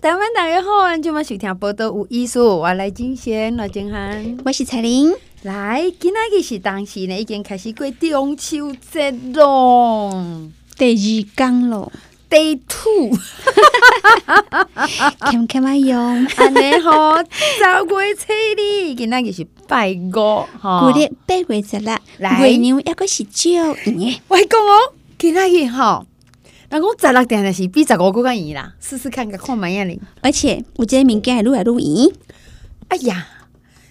台湾大家好，今晚收听报道有意思，我来金贤，我金汉，我是彩玲。来，今仔日是当时呢，已经开始过中秋节咯，第二天咯，Day Two，看看嘛用，安尼好，早过彩哩，今仔日是拜五，哈，过了八月十六，月娘一个是照应，我讲哦，今仔日哈。那我十六点的是比十五个更远啦，试试看个看蛮样哩。而且我这物件还愈来愈远。哎呀，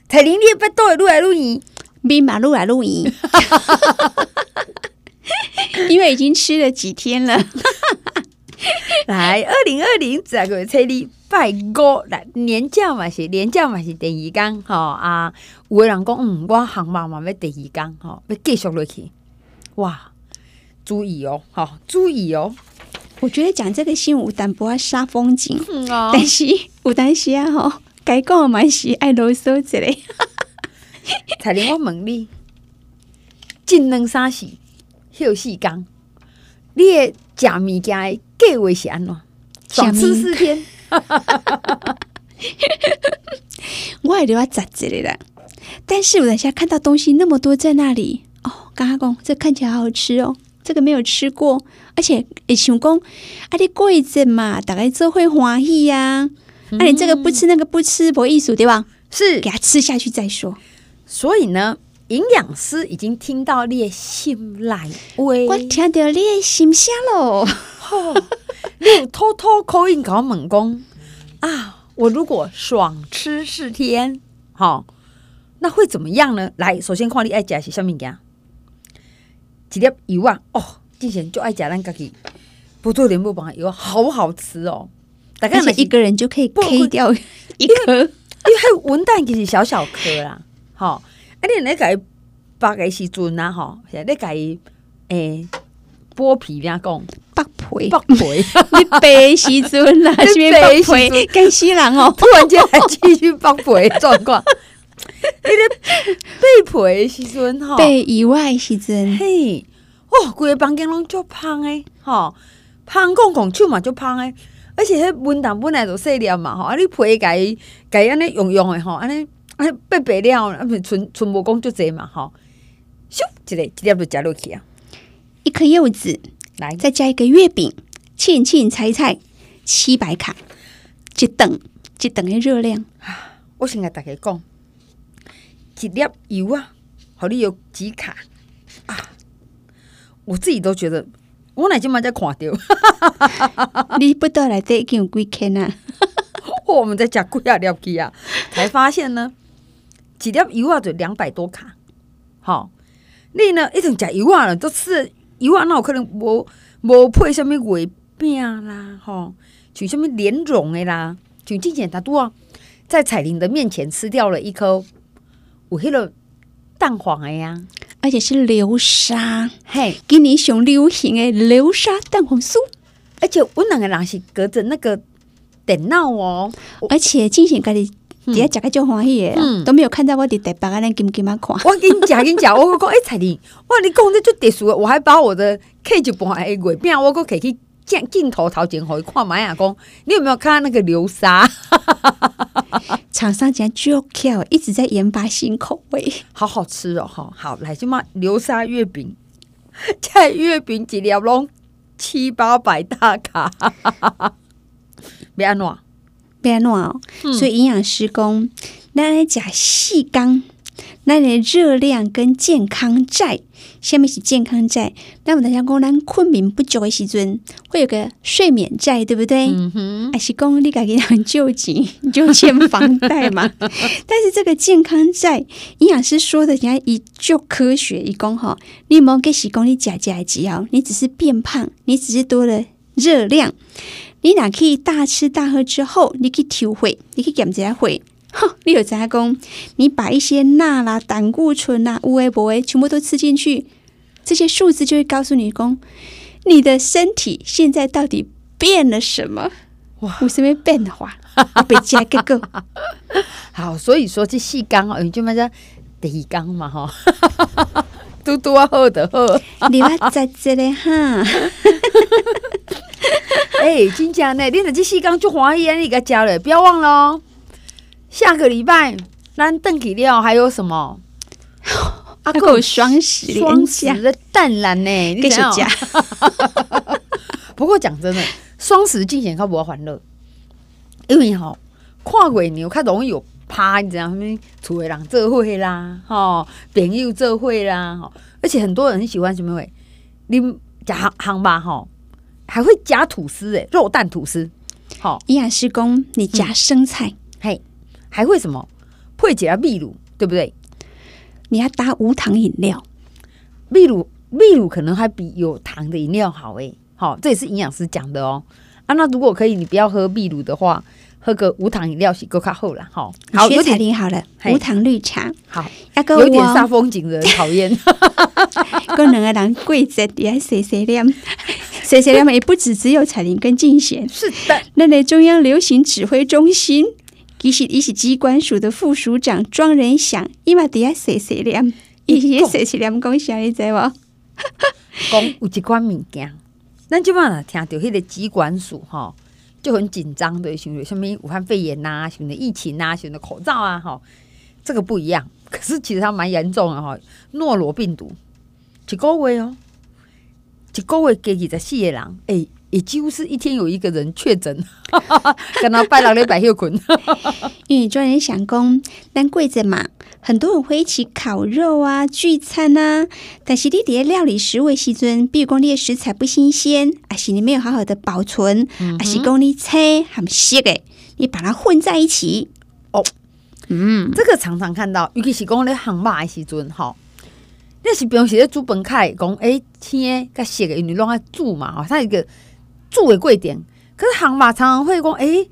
彩玲你不都会愈来愈远，比嘛愈来愈远。因为已经吃了几天了。来，二零二零十个月初哩拜五来年假嘛是年假嘛是第二天吼啊，有的人讲嗯，我行嘛嘛要第二天吼要继续落去，哇。注意哦，好，注意哦。我觉得讲这个新闻，但不要杀风景，嗯哦、但是有当时啊，吼，该讲嘛是爱啰嗦一下。彩玲，我问你，近两三时休四工，你的食物件的计划是安怎？爽吃四天？我也留要杂志的啦。但是我等下看到东西那么多在那里，哦，刚刚讲这看起来好好吃哦。这个没有吃过，而且也想讲，啊，你过一阵嘛，大概做会欢喜呀、啊。嗯、啊，你这个不吃，那个不吃，不意思对吧？是，给他吃下去再说。所以呢，营养师已经听到你的心来喂，我听到你的心声喽。你有偷偷口音搞猛攻啊！我如果爽吃四天，好、哦，那会怎么样呢？来，首先看你爱吃是什么呀？一粒油啊！哦，之前就爱食咱家己不做莲雾棒油，好好吃哦。大概一个人就可以 K 掉一颗，因为还有文旦其实小小颗啦。吼、哦，哎，你那个剥的时阵啊，哈，现在那个诶剥皮，人家讲剥皮，剥皮，你白时阵啦，是剥皮，干死人哦！突然间还继续剥皮状况。你咧被皮时阵吼，被意外时阵，嘿，哦，规个房间拢足芳诶，吼，芳讲讲手嘛足芳诶，而且迄文档本来就细粒嘛，吼，啊，你皮甲伊甲伊安尼用用诶，吼，安尼安尼白白了，啊，不剩剩无讲足济嘛，吼，咻，一个一粒就食落去啊，一颗柚子，来。再加一个月饼，庆庆菜菜七百卡，一顿一顿诶热量。啊，我先甲大家讲。一粒油啊，互，你有几卡？啊？我自己都觉得，我哪今嘛在看到，你不到来这已经有几克啊？我们在讲几啊粒去啊，才发现呢，一粒油啊就两百多卡。好，你呢一种食油啊了，都吃油啊，那有可能无无配什么月饼啦，吼，就什么莲蓉的啦，就之前他都啊，在彩玲的面前吃掉了一颗。有迄个蛋黄的呀，而且是流沙，嘿，今年上流行的流沙蛋黄酥，而且我两个人是隔着那个电脑哦，而且进行家里底下食个就欢喜的，嗯，都没有看到我的台北那金金马看，我跟你讲，跟你讲，我讲哎彩玲，哇，你讲的就特殊，我还把我的 K 就半个月饼，我讲可以镜镜头头前可以看买啊，讲你有没有看到那个流沙？厂商讲就 kill 一直在研发新口味，好好吃哦！哈，好来就嘛流沙月饼，在月饼一粒拢七八百大卡，别安怎，别安怎哦。嗯、所以营养师讲，咱来讲细钢。那你的热量跟健康债，下面是健康债。那我们等下讲，咱困眠不足的时阵，会有个睡眠债，对不对？嗯哼。还是讲你家己很救急，就欠房贷嘛。但是这个健康债，营养师说的，人家一就科学一讲哈，你莫给是讲你假假只哦，你只是变胖，你只是多了热量，你哪可以大吃大喝之后，你可以体会，你可以减下会。哼，你有杂工，你把一些钠啦、胆固醇啦、乌龟博全部都吃进去，这些数字就会告诉你讲，你的身体现在到底变了什么？哇，有什么变化？被加个个。好，所以说这细钢哦，你就嘛叫第一钢嘛哈，嘟嘟啊，好的好。你要在这里哈。哎，真正呢？你那这细缸就欢喜，你给加了，不要忘了哦。下个礼拜咱邓启料还有什么？阿狗双十双十的淡蓝呢？你想加？不过讲真的，双十进前较无欢乐，因为吼跨过年较容易有趴，你知道吗？厝的人做伙啦，吼朋友做伙啦，吼，而且很多人很喜欢什么？你夹行行吧，吼。还会夹吐司诶，肉蛋吐司，好营养师公，你夹生菜，还会什么？配加秘鲁，对不对？你还搭无糖饮料，秘鲁秘鲁可能还比有糖的饮料好诶，好，这也是营养师讲的哦。啊，那如果可以，你不要喝秘鲁的话，喝个无糖饮料是够卡后了，好，好，有点好了，无糖绿茶，好，有点煞风景的人讨厌，跟两个人跪着底下碎碎念。谢谢两位，不止只有彩玲跟静贤，是的。那在中央流行指挥中心，一是伊是机关署的副署长庄仁祥，伊嘛底下谢谢两，伊是谢谢两公下，你知无？讲有一款物件，咱即摆若听到迄个机关署吼，就很紧张的，想着什么武汉肺炎呐、啊，想着疫情呐、啊，想着口罩啊，吼，这个不一样。可是其实它蛮严重的吼，诺罗病毒，一个月哦。一个月加二十四个人，哎、欸，也几乎是一天有一个人确诊，跟他拜六礼拜休困。因为专人想讲，咱过节嘛，很多人会一起烤肉啊、聚餐啊。但是你伫料理食物时阵，比如讲你的食材不新鲜，还是你没有好好的保存，还、嗯、是讲你菜很湿的，你把它混在一起。哦，嗯，这个常常看到，尤其是讲你烘肉的时阵，哈。那是平时咧煮饭开讲，哎，天个写个因为拢爱煮嘛，哈，它一个煮的贵点。可是行吧，常常会讲，哎、欸，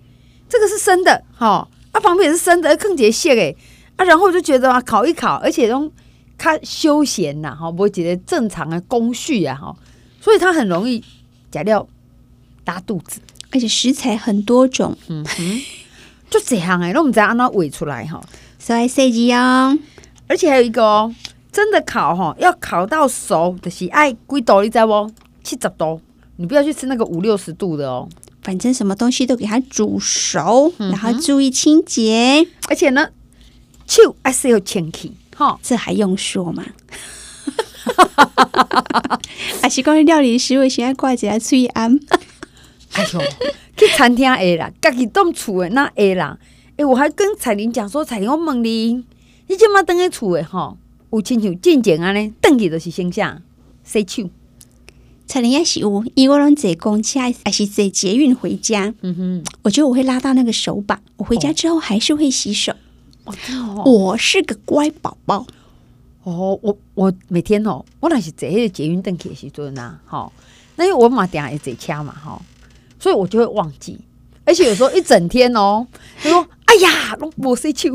这个是生的，哈，啊，旁边也是生的，更节蟹诶，啊，然后我就觉得啊，烤一烤，而且拢较休闲呐，哈，不会觉得正常的工序啊，哈，所以它很容易假料拉肚子，而且食材很多种，嗯哼，就这样诶，那我们再按它煨出来哈，所以设计哦，而且还有一个哦。真的烤哈，要烤到熟的，就是爱几度，你知不？七十度，你不要去吃那个五六十度的哦。反正什么东西都给它煮熟，嗯、然后注意清洁，而且呢，手还是要清气哈。这还用说吗？啊是关于料理食物，现在挂起来注意安。哎呦，去餐厅会啦，家己动厝的那会啦。哎、欸，我还跟彩玲讲说，彩玲我问你，你怎么等在厝的吼？有亲像进前安尼，登去都是先下洗手。彩玲也是有，因为我拢坐公车还是坐捷运回家。嗯哼，我觉得我会拉到那个手把，我回家之后还是会洗手。哦，我是个乖宝宝。哦，我我每天哦，我那是坐迄个捷运登记的时阵呐，哈，那因为我嘛定也坐车嘛，哈，所以我就会忘记，而且有时候一整天哦，他说：“ 哎呀，拢无洗手。”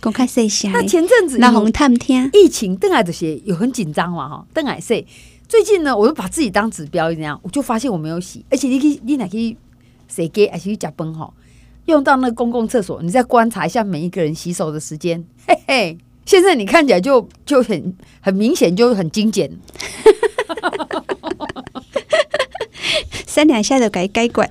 公开说一下，那前阵子那红探天疫情，邓来这些有很紧张嘛哈。邓来说，最近呢，我就把自己当指标，一样我就发现我没有洗，而且你可以，你哪可以谁给，还是去加崩哈？用到那公共厕所，你再观察一下每一个人洗手的时间，嘿嘿。现在你看起来就就很很明显，就很精简，三两下就改改管。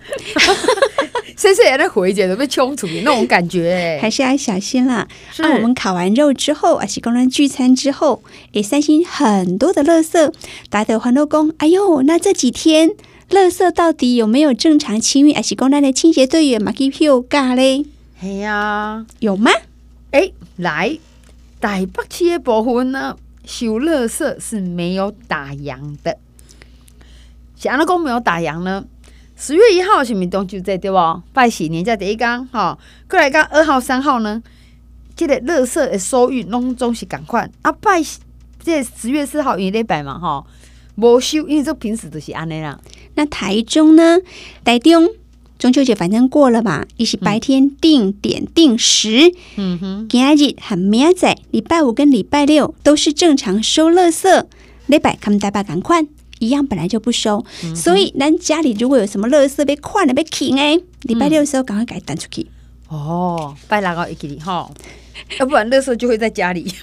先生也在回解，都被冲突那种感觉、欸，还是要小心啦。那、啊、我们烤完肉之后，而且公人聚餐之后，也散心很多的垃圾。大家环都讲，哎呦，那这几天垃圾到底有没有正常清运？而且公人的清洁队员马基票嘎嘞？哎呀，有吗？哎、欸，来，台北市的部分呢，收垃圾是没有打烊的。想要讲没有打烊呢？十月一号是毋是中秋节对不？拜喜年假第一天哈，过来讲二号、三号呢，这个垃圾的收运拢总是赶快啊！拜这十月四号因为礼拜嘛哈，无收，因为这平时都是安尼啦。那台中呢？台中中秋节反正过了嘛，也是白天定点定时。嗯哼，今日和明仔，礼拜五跟礼拜六都是正常收垃圾，礼拜他们大把赶快。一样本来就不收，嗯、所以咱家里如果有什么垃圾被换了被停哎，礼拜六的时候赶快给它带出去。哦，拜六个一起哈，要不然垃圾就会在家里。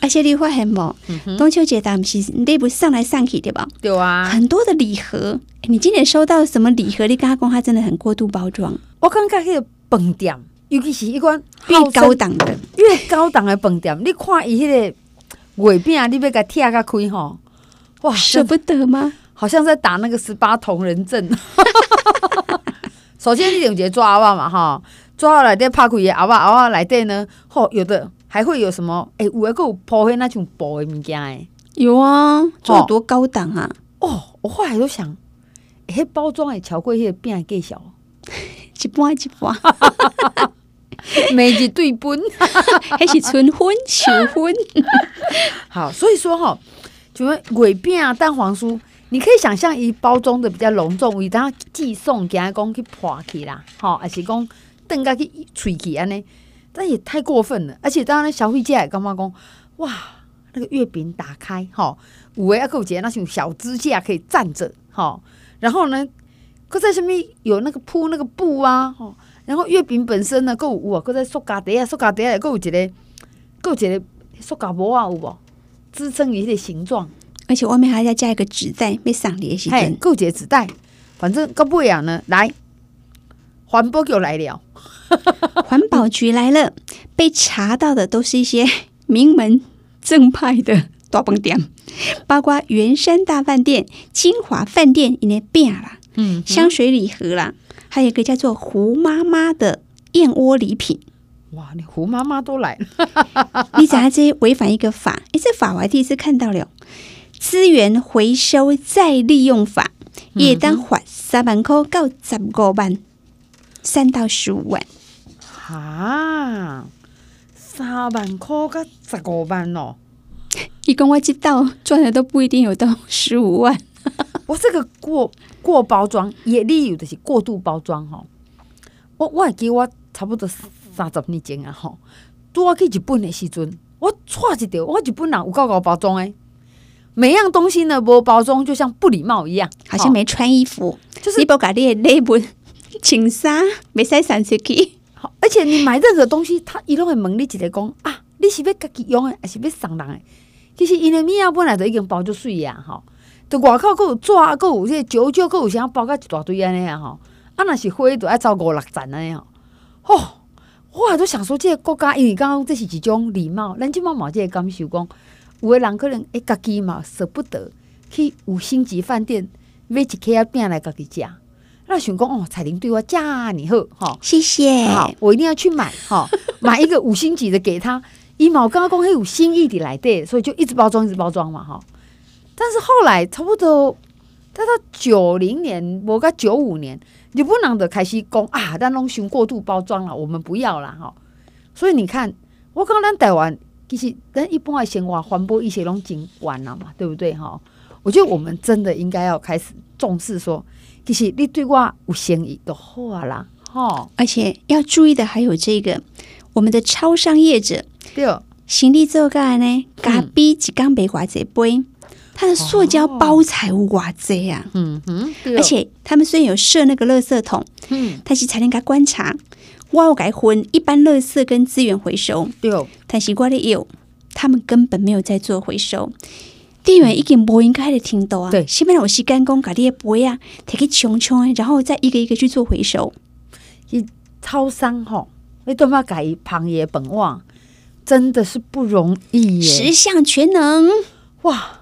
而且你发现无，中秋节当时礼物上来上去对吧？对啊，很多的礼盒。你今年收到什么礼盒？你跟他讲，他真的很过度包装。我感觉那个饭店，尤其是一款越高档的，越高档的饭店，你看伊迄个月饼，你要甲拆开开吼，哇，舍不得吗？好像在打那个十八铜人阵。首先，你有一个抓娃娃嘛，哈，抓娃娃内底拍开个娃娃，娃娃内底呢，吼，有的还会有什么？哎、欸，有诶，个有铺迄那种布的物件哎，有啊，这有多高档啊！哦，我后来都想，迄、欸、包装诶，巧贵迄个变介小，一般一般，每日对分，还是春分、秋分。好，所以说哈，什么月饼啊、蛋黄酥。你可以想象，伊包装的比较隆重，伊当寄送，给他讲去破去啦，吼，还是讲等下去吹去安尼，但也太过分了。而且当然消费者也感觉讲，哇，那个月饼打开，吼，有诶还有一个那种小支架可以站着，吼，然后呢，搁在上面有那个铺那个布啊，吼，然后月饼本身呢，搁有啊，搁在塑胶袋啊，塑胶袋也搁有一个，搁有一个塑胶膜啊，有无支撑于迄个形状。而且外面还要加一个纸袋，被上联系。嘿，够结纸袋，反正够不了呢。来，环保局来了，环保局来了，被查到的都是一些名门正派的大饭店，包括圆山大饭店、金华饭店，以内变啦，嗯，香水礼盒啦，还有一个叫做胡妈妈的燕窝礼品。哇，你胡妈妈都来了，你怎样这些违反一个法？哎，这法我还第一次看到了。资源回收再利用法，也当罚三万块到十五万，三到十五万。哈，三万块到十五万哦！一共我知道赚的都不一定有到十五万。我这个过过包装，也例有的是过度包装哈。我我还记我差不多三十年前啊哈，多去日本的时阵，我错一条，我日本人有够搞包装诶。每样东西呢，无包装就像不礼貌一样，好像没穿衣服。就是你不把你的礼物穿衫，没塞上出去。好，而且你买任何东西，他一定会问你一个讲啊，你是要家己用的，还是要送人的？其实因的物啊本来就已经包就水呀，哈。就外口够有纸，够有些九九，够有啥包甲一大堆安尼啊，吼。啊，若是花都要照五六层安尼哦。哦，我都想说，这个国家因为刚刚这是一种礼貌，咱即马嘛这个感受讲。有的人可能哎，家己嘛舍不得去五星级饭店买一颗饼来家己吃。那想讲哦，彩玲对我这么好哈，谢谢，好，我一定要去买哈，买一个五星级的给他。伊嘛，我刚刚讲有心意的来对，所以就一直包装，一直包装嘛哈。但是后来差不多，他到九零年，我个九五年，日本人就开始讲啊，咱拢想过度包装了，我们不要了哈。所以你看，我讲咱台湾。其实，咱一般的生活环保一些拢真完了嘛，对不对哈？我觉得我们真的应该要开始重视说，其实你对我有生意就好啦，哈。而且要注意的还有这个，我们的超商业者，对，行李做干呢，咖啡一缸杯挂这杯，它的塑胶包材有挂这样，嗯嗯，而且他们虽然有设那个垃圾桶，嗯，但是才能够观察。我有改分一般垃圾跟资源回收，对，但是我的有，他们根本没有在做回收。店员已经不应该的听到啊，对，下面我是干工，把这些杯啊，提去冲冲，然后再一个一个去做回收。一超商吼，你都要改行业本望，真的是不容易耶。十项全能哇！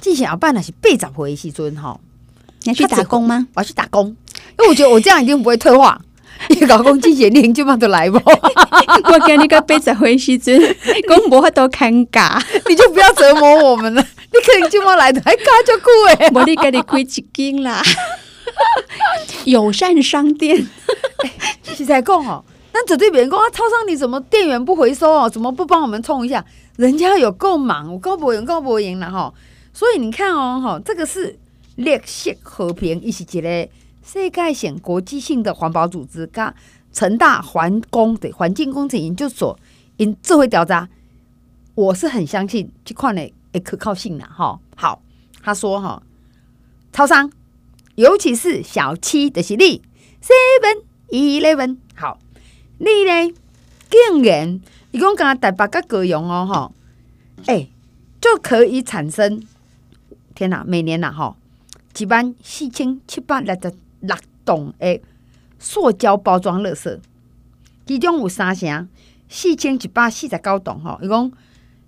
之前阿爸那是八十岁时尊吼，你要去打工吗？我要去打工，因为我觉得我这样一定不会退化。你搞公鸡眼，你就嘛都来不？我跟你个背着回时阵，公婆都尴尬，你就不要折磨我们了。你可能就嘛来的，还尬就酷诶。我你给你亏一斤啦。友善商店，实在讲哦，那只对别人讲啊，超商你怎么店员不回收哦？怎么不帮我们冲一下？人家有够忙，我够不赢，够不赢了哈。所以你看哦，哈，这个是绿色和平，一起起来。世界性、国际性的环保组织，加成大环工的环境工程研究所，因这回调查，我是很相信这块的诶可靠性的哈。好，他说哈，超商，尤其是小七的是你 seven eleven，好，你呢竟然一共跟他台北个高雄哦哈，哎，就可以产生，天哪，每年呐哈，一万四千七百六十六吨的塑胶包装垃圾，其中有三成四千一百四十九吨吼，伊讲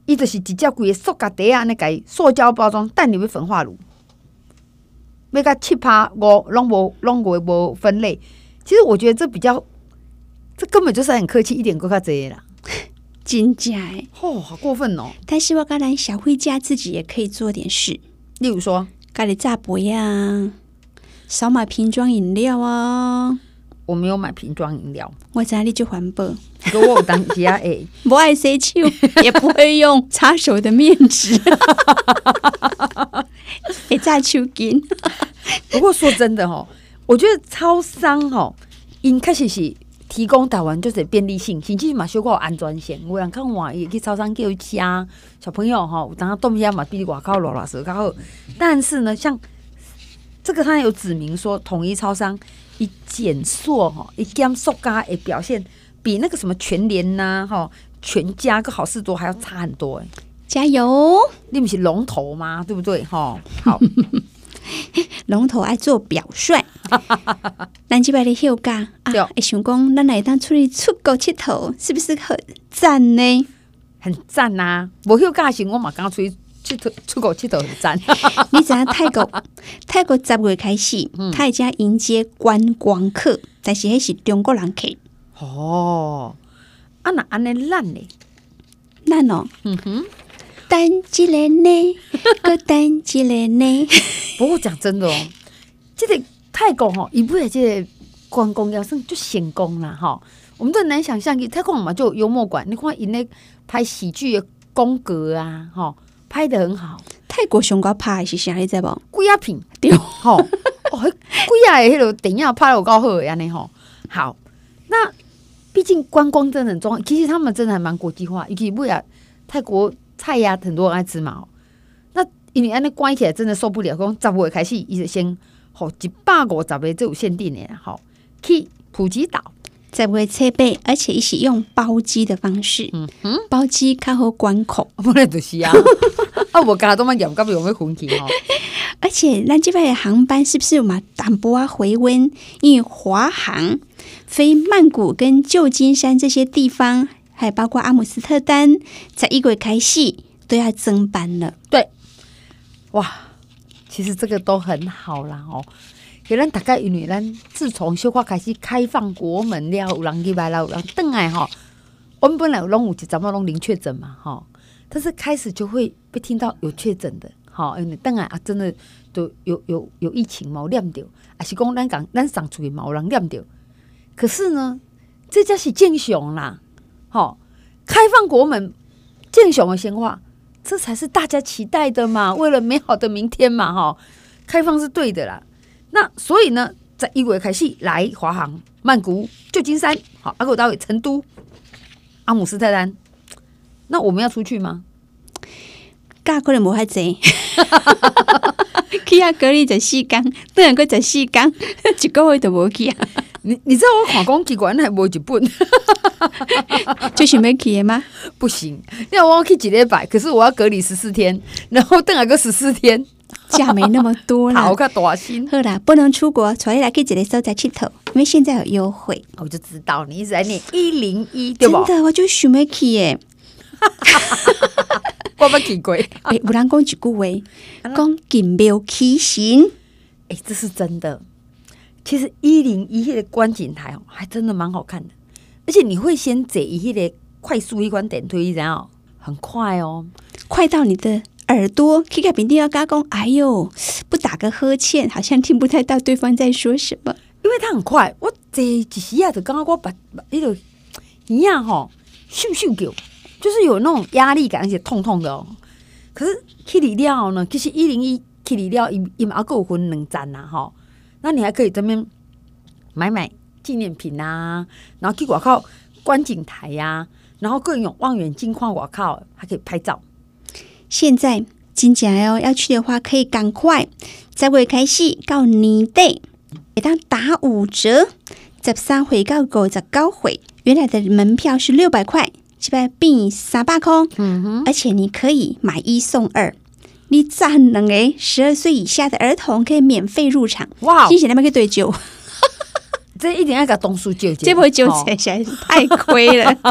伊就是直接规个塑胶袋啊，那个塑胶包装带入去焚化炉，要甲七趴五拢无拢无无分类。其实我觉得这比较，这根本就是很客气一点，够卡这啦。真假哎，哦，好过分哦！但是我刚才小慧家自己也可以做点事，例如说，家里炸不呀，少买瓶装饮料啊。我没有买瓶装饮料，我知道你就环保，给我有当家哎，不爱洗手，也不会用 擦手的面纸，别再抽筋。不过说真的哦，我觉得超商哦，应该是是。提供台湾就是便利性，甚至嘛修过安全性。有人看我也去超商叫吃，小朋友哈，当他冻虾嘛比外口老老实较好。但是呢，像这个他有指明说，统一超商一减速哈，一减塑胶的表现，比那个什么全联呐哈、全家跟好事多还要差很多诶。加油！你不是龙头吗？对不对哈？好。龙头爱做表率，咱这边的休假啊，会想讲咱来当出去出国佚佗，是不是很赞呢？很赞呐、啊！无休假时，我嘛刚出去佚佗，出国佚佗很赞。你知影泰国？泰国十月开始，他已经迎接观光客，但是迄是中国人客。哦，啊那安尼烂呢？烂哦，嗯哼。等一个呢，个等一个呢。不过讲真的哦，这个泰国哈，一部也这个观光要算就成功了哈。我们都很难想象，泰国嘛就有幽默馆，你看因那拍喜剧的风格啊，哈，拍的很好。泰国上高拍的是啥？你知不？鬼啊片对哈，哦，鬼啊的那个电影拍得有够好的，安尼吼。好，那毕竟观光真的很重要，其实他们真的还蛮国际化，尤其不啊泰国。菜呀，很多人爱吃嘛。那因为安尼关起来真的受不了。讲十月开始，伊就先好一百五十个就有限定的，好去普吉岛，十月七八，而且一起用包机的方式。嗯哼，包机较好关口，不然就是啊。啊，我刚才都蛮讲，刚才有没有分歧哈？而且咱这边的航班是不是有嘛淡薄啊回温？因为华航飞曼谷跟旧金山这些地方。还包括阿姆斯特丹，在一月开始都要增班了。对，哇，其实这个都很好啦哦。给咱大概因为咱自从小可开始开放国门了，有人去买了，有人等来哈。我们本来拢有一阵嘛拢零确诊嘛哈，但是开始就会被听到有确诊的，哈，因为等来啊，真的都有有有疫情嘛，有念到，还是讲咱讲咱上出去嘛，有人念到。可是呢，这才是正常啦。好，开放国门，正常的鲜花，这才是大家期待的嘛。为了美好的明天嘛，哈，开放是对的啦。那所以呢，在一月开始来华航、曼谷、旧金山，好，阿狗大伟、成都、阿姆斯特丹，那我们要出去吗？噶可能无遐济，去啊隔离十四天，等下搁十四天，一个月都无去啊。你你知道我看讲机关还无一本，就是没去的吗？不行，因为我要去几礼拜，可是我要隔离十四天，然后等下个十四天，假没那么多啦。好个大心，好啦，不能出国，所以来去这里收在佚佗，因为现在有优惠。我就知道你一直在念一零一，对吧？真的，我就想没去耶。我没去过。哎，有人讲一句话，讲金庙起神，哎，这是真的。其实一零一的观景台哦，还真的蛮好看的，而且你会先坐一个快速一关电梯，然后很快哦，快到你的耳朵，可以看屏定要加工。哎呦，不打个呵欠，好像听不太到对方在说什么，因为它很快。我这一时啊，就刚刚我把把那个一样吼，咻咻叫，就是有那种压力感，而且痛痛的哦。可是去里了呢，其实一零一去里了，伊伊嘛还够分两站呐，哈。那你还可以这边买买纪念品啊，然后去外靠观景台呀、啊，然后更有望远镜看外靠，还可以拍照。现在真正哦，要去的话可以赶快，十月开始到年底，给他打五折。十三回到五十九回，原来的门票是六百块，现在变三百块，嗯哼，而且你可以买一送二，你赞两个十二岁以下的儿童可以免费入场。哇，谢谢他们可以对酒，这一定要给董事纠结，这不会纠结实在是太亏了。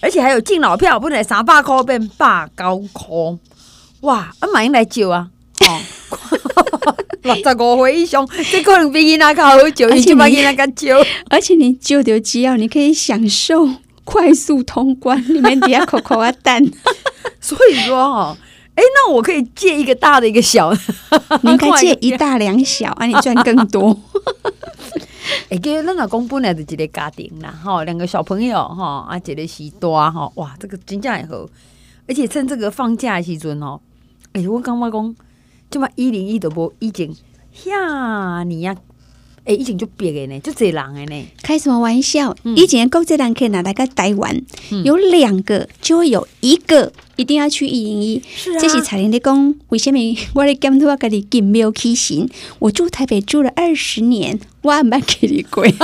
而且还有敬老票，不能三百块变八九块，哇，啊，马英来救啊！哦，六十五岁以上，这可能比囡仔较好酒，而且比囡仔较救，而且你救掉机要，你可以享受快速通关，里面底下扣扣啊蛋。所以说哈，哎，那我可以借一个大的，一个小的，你可以借一大两小，啊，你赚更多。哎，给咱老公本来就一个家庭啦，哈，两个小朋友哈，啊，一个是大哈，哇，这个真正也好，而且趁这个放假的时阵哦，哎，我刚刚讲。就嘛一零一都无以前遐尼啊，哎，以前就别个呢，就这人的呢。开什么玩笑？嗯、以前国际人可以拿来个台湾，嗯、有两个就会有一个一定要去一零一。是啊，这是彩玲的讲，为什么 我的监督我跟你更没有起心？我住台北住了二十年，我唔捌给你过。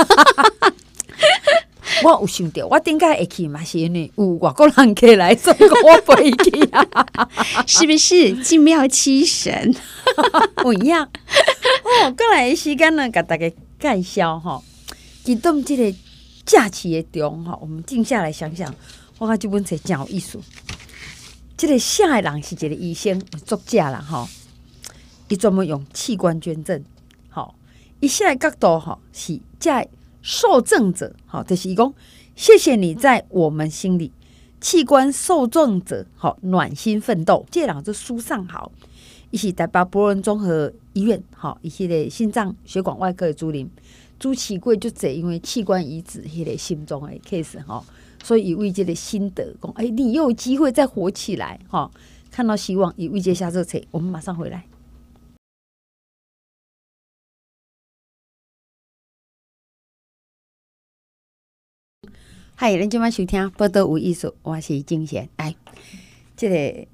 我有想到，我顶个会去嘛？是因为有外国人客来，所以我不会去啊，是不是？精妙七神不一样哦。过来的时间呢，甲大家介绍哈。移动这个假期的中吼，我们静下来想想，我看即本册真有意思。这个写的人是一个医生作家啦吼，伊专门用器官捐赠，吼，伊写的角度吼是在。受赠者，好，这是一公，谢谢你在我们心里。器官受赠者，好，暖心奋斗。这两只书上好，一起台北博文综合医院，好，一系列心脏血管外科的主任朱启贵就这因为器官移植，一个心中的 case 哈，所以为这个心得讲，哎，你又有机会再活起来，哈，看到希望，以为接下这车，我们马上回来。嗨，恁今晚收听《报道有艺术》，我是金贤。哎，这个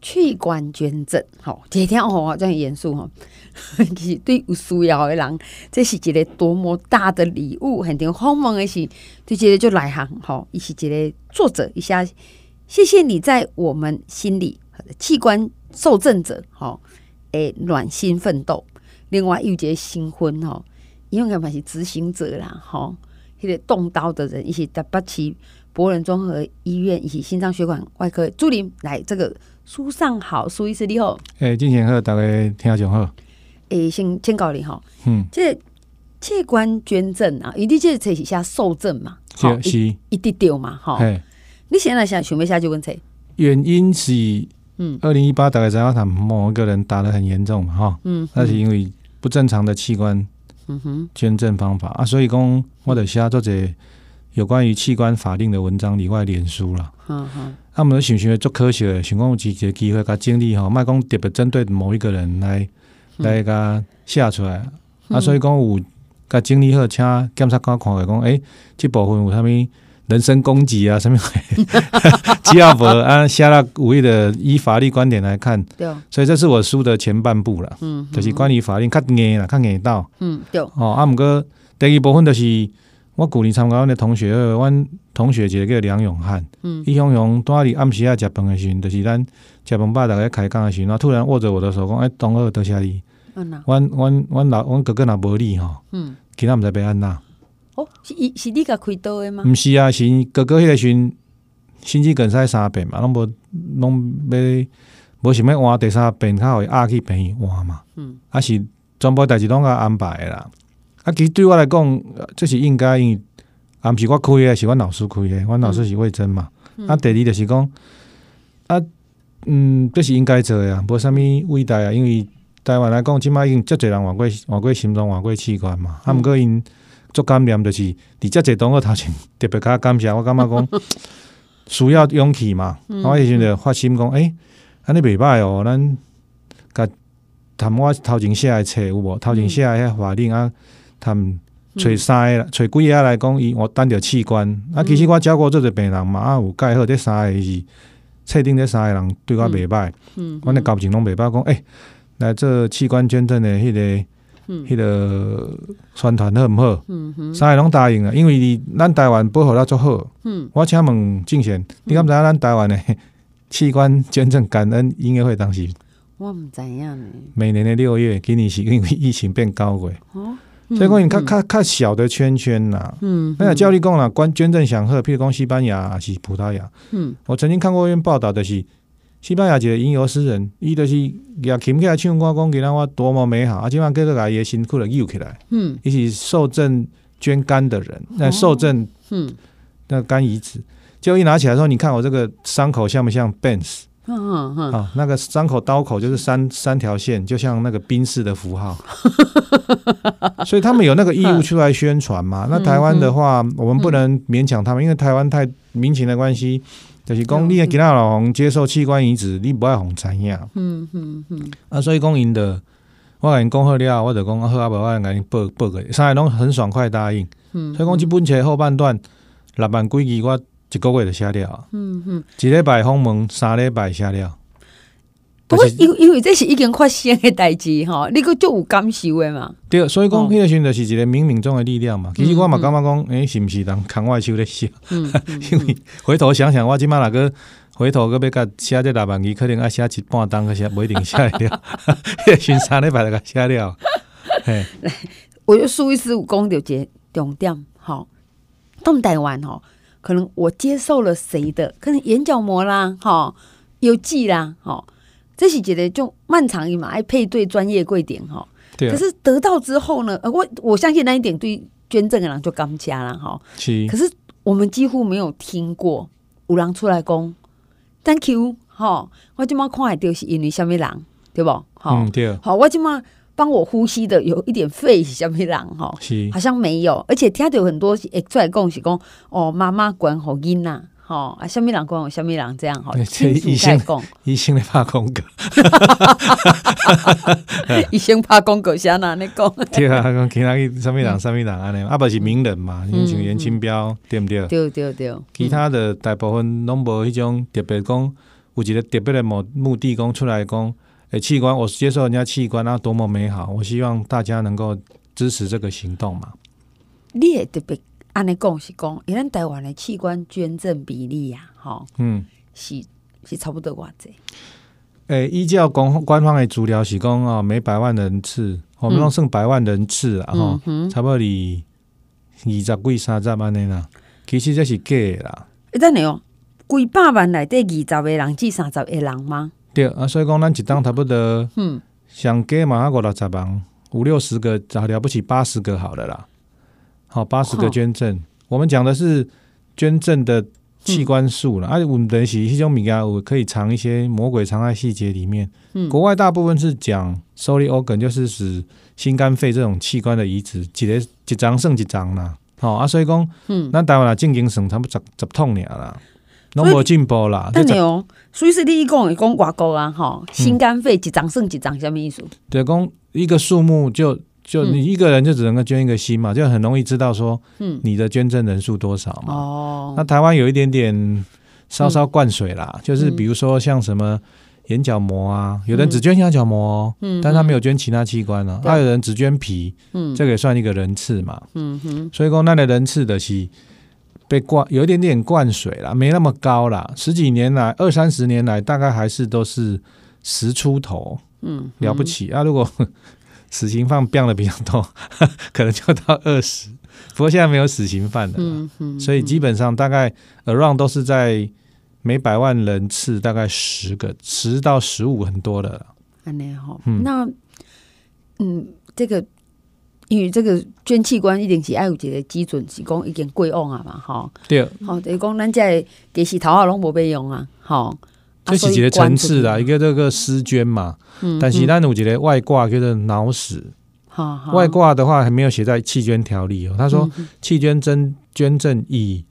器官捐赠，吼，这天哦，这样严肃吼，其实对有需要的人，这是一个多么大的礼物。很多访问的是，对这个就来行，吼，伊是一个作者一下，谢谢你在我们心里，器官受赠者，吼，诶，暖心奋斗。另外有一个新婚，吼，因为嘛是执行者啦，吼。这个动刀的人，一起在北市博仁综合医院，一起心脏血管外科助理来这个书上好，苏医师你好，诶，金贤好，大家听众好，诶，先先告你哈，嗯，这器官捐赠啊，一定就是这是下受赠嘛，好是，一定丢嘛，哈，你现在想准备下去问谁？原因是，嗯，二零一八大概知道他某一个人打得很严重嘛，哈，嗯，那是因为不正常的器官。嗯哼，捐赠方法啊，所以讲我得写做者有关于器官法令的文章，里外脸书啦。嗯哼，啊，我们想想做科学，想讲有几个机会，甲经历吼，卖讲特别针对某一个人来来甲写出来。啊，所以讲有甲经历好，请检察官看下讲，诶，这部分有啥物？人身攻击啊，什么？只要不啊，写了无意的依法律观点来看，对，所以这是我书的前半部了，嗯，就是关于法律较硬啦，较硬道，嗯，对，哦，啊，毋过第二部分就是我旧年参加阮的同学，阮同学一个叫梁永汉，嗯，伊雄雄当伫暗时啊食饭的时阵，就是咱食饭吧大家开讲的时阵，突然握着我的手讲，哎，同学多谢你，阮阮阮老阮哥哥若无你吼，嗯，其他毋知要安怎。哦，是伊是你甲开刀的吗？毋是啊，是哥哥迄个时心肌梗塞三遍嘛，拢无拢要无想要换第三遍，较互伊压去病院换嘛。嗯，啊是全部代志拢甲安排的啦。啊，其实对我来讲，这是应该，因为啊毋是我开的，是阮老师开的，阮老师是魏征嘛。嗯、啊，第二就是讲啊，嗯，这是应该做的啊，无啥物伟大啊，因为台湾来讲，即摆已经遮侪人换过换过心脏换过器官嘛，啊，毋过因。做感念就是，伫遮济同学头前特别较感谢，我感觉讲 需要勇气嘛。我以前就发心讲，诶，安尼袂歹哦，咱甲谈我头前写诶册有无？头前写诶遐法令啊，谈找三个，找几个来讲，伊我等着器官。啊，其实我照顾做者病人嘛，啊有介好，这三个是册顶这三个人对我袂歹。阮诶交情拢袂歹，讲诶，来做器官捐赠诶迄个。迄个宣传好毋好？嗯哼，三个拢答应啊，因为咱台湾保护了足好。嗯，我请问敬贤，你敢知影咱台湾的 器官捐赠感恩音乐会当时？我毋知影呢。每年的六月，今年是因为疫情变高过。哦，所以讲你较较较小的圈圈呐。嗯，那教你讲啦，关捐赠祥贺，譬如讲西班牙还是葡萄牙。嗯，我曾经看过一篇报道的是。西班牙一个吟游诗人，伊就是也琴起来唱歌，讲给咱我多么美好，啊，今晚哥哥把伊个辛苦了扭起来，嗯，伊是受赠捐肝的人，那受赠，嗯，那肝移植，就一拿起来说，你看我这个伤口像不像 Benz？嗯嗯嗯，啊，那个伤口刀口就是三三条线，就像那个宾士的符号，所以他们有那个义务出来宣传嘛。那台湾的话，我们不能勉强他们，因为台湾太民情的关系。就是讲，你其他老红接受器官移植，你不爱红知影。嗯嗯嗯。啊，所以讲因的，我甲因讲好了，我就讲好啊，无我甲因报报个，三个拢很爽快答应。嗯。所以讲，即本册后半段六万几字，我一个月就写了。嗯嗯。一礼拜访问，三礼拜写了。不过，因因为这是已经发生的代志吼，你个就有感受的嘛。对，所以讲，迄个时阵就是一个冥冥中的力量嘛。其实我嘛感觉讲，诶，是毋是人空外手咧写？因为回头想想，我即马那个回头个要甲写这六万字，可能要写一半当个写，不一定写得了。迄个选三礼拜就甲写了。我就数一数五讲到这重点，吼，东台湾吼，可能我接受了谁的？可能眼角膜啦，吼，有记啦，吼。这是觉得就漫长一嘛，爱配对专业贵点哈。对、啊。可是得到之后呢，我我相信那一点对捐赠的人就刚加了哈。是。可是我们几乎没有听过有人出来讲 Thank you 哈，我今麦看的就是因为什么人对不？好、嗯，对。好，我今麦帮我呼吸的有一点肺是什么人哈？是。好像没有，而且听到有很多诶出来讲是讲哦，妈妈管好囡呐。哦，啊，什么人讲，什么人这样哈？医生讲，医生咧拍广告，医生拍广告，啥那你讲？对啊，讲其他什么人，什么人安尼，啊，不是名人嘛，像严清标，对不对？对对对。其他的大部分拢无迄种特别讲，有一个特别的目目的讲出来讲，诶，器官，我接受人家器官，啊多么美好！我希望大家能够支持这个行动嘛。你也特别。按你讲是讲，因咱台湾的器官捐赠比例呀，哈，嗯，是是差不多偌济。诶，依照官官方的资料是讲哦，每百万人次，我们讲算百万人次啊，哈，差不多二二十几三十万的啦。其实这是假的啦。诶，等下哦，几百万内底二十个人至三十个人吗？对啊，所以讲咱一档差不多，嗯，上加嘛五六十万，五六十个，咋了不起八十个好了啦。好，八十个捐赠，我们讲的是捐赠的器官数了。而且我们等于是一种米啊，我可以藏一些魔鬼藏在细节里面。嗯，国外大部分是讲 solid organ，就是指心肝肺这种器官的移植，几个几张剩几张啦。好啊，所以讲，嗯，那台湾啦，进京省差不多十十通年啦，都没进步啦。但你哦，所以是你讲讲外国啊，哈，心肝肺几张剩几张，什么意思？对，讲一个数目就。就你一个人就只能够捐一个心嘛，就很容易知道说，嗯你的捐赠人数多少嘛。哦，那台湾有一点点稍稍灌水啦，就是比如说像什么眼角膜啊，有人只捐眼角膜，嗯，但他没有捐其他器官呢。还有人只捐皮，嗯，这个也算一个人次嘛。嗯哼，所以说那的人次的是被灌，有一点点灌水啦，没那么高啦。十几年来，二三十年来，大概还是都是十出头，嗯，了不起啊。如果死刑犯变的比较多，可能就到二十。不过现在没有死刑犯的，嗯嗯，所以基本上大概 around 都是在每百万人次大概十个，十到十五很多的了。嗯，那嗯，这个因为这个捐器官一定是爱有一个基准，是讲已经过往啊嘛，哈。对。好，等于讲咱在其实头啊拢无被用啊，好。这是几个层次啦，一个这个丝捐嘛，嗯、但是咱有一个外挂叫做脑死，嗯、外挂的话还没有写在弃捐条例哦。他说弃捐捐捐赠以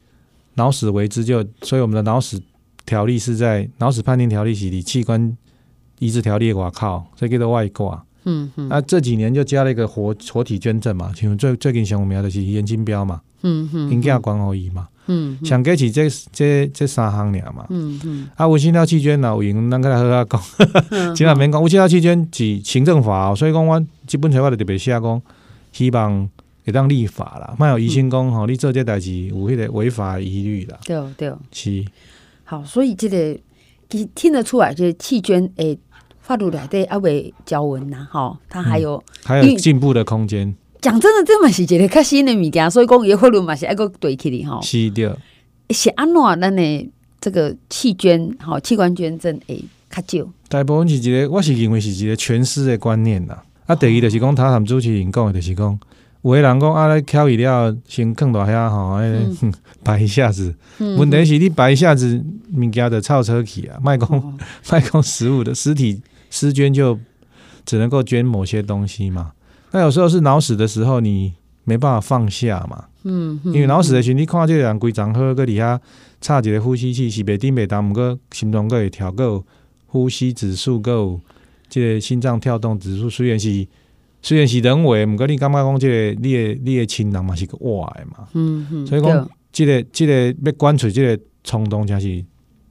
脑死为之，就所以我们的脑死条例是在脑死判定条例是以器官移植条例外靠，所以叫做外挂。嗯嗯。啊，这几年就加了一个活活体捐赠嘛，像最最近上有名的是严金标嘛，嗯嗯，因家关而已嘛，嗯，上加是这这这三项俩嘛，嗯嗯。啊，无心跳气捐呐，有闲咱个来好好讲，千万免讲无心跳气捐是行政法，哦所以讲我基本上我就特别写讲，希望会当立法啦，莫有疑心讲吼，你做这代志有迄个违法疑虑啦，对对，是。好，所以这个其实听得出来，就是弃捐诶，法律内底阿未交文呐，哈，它还有、嗯、还有进步的空间。讲真的，这嘛是一个较新的物件，所以讲也法律嘛是一个对起的吼。是的，是安怎咱的这个器捐，吼，器官捐赠诶较少。大部分是一个，我是认为是一个全尸的观念啦。啊，第二就是讲，他们主持人讲的，就是讲。有的人讲啊，来挑一了，先放大遐吼，哎，摆一下子。问题是你摆一下子，物件的超车去啊，卖讲卖讲实物的尸体尸捐就只能够捐某些东西嘛。那有时候是脑死的时候，你没办法放下嘛。嗯，因为脑死的时候，你看这个人规张好，搁底下插一个呼吸器，是袂顶袂当，毋过心脏搁会跳，搁有呼吸指数，搁有这个心脏跳动指数，虽然是。虽然是人为，毋过你感觉讲，这个你的你的亲人嘛是个活的嘛，嗯嗯，所以讲，这个这个要关注即个冲动，真是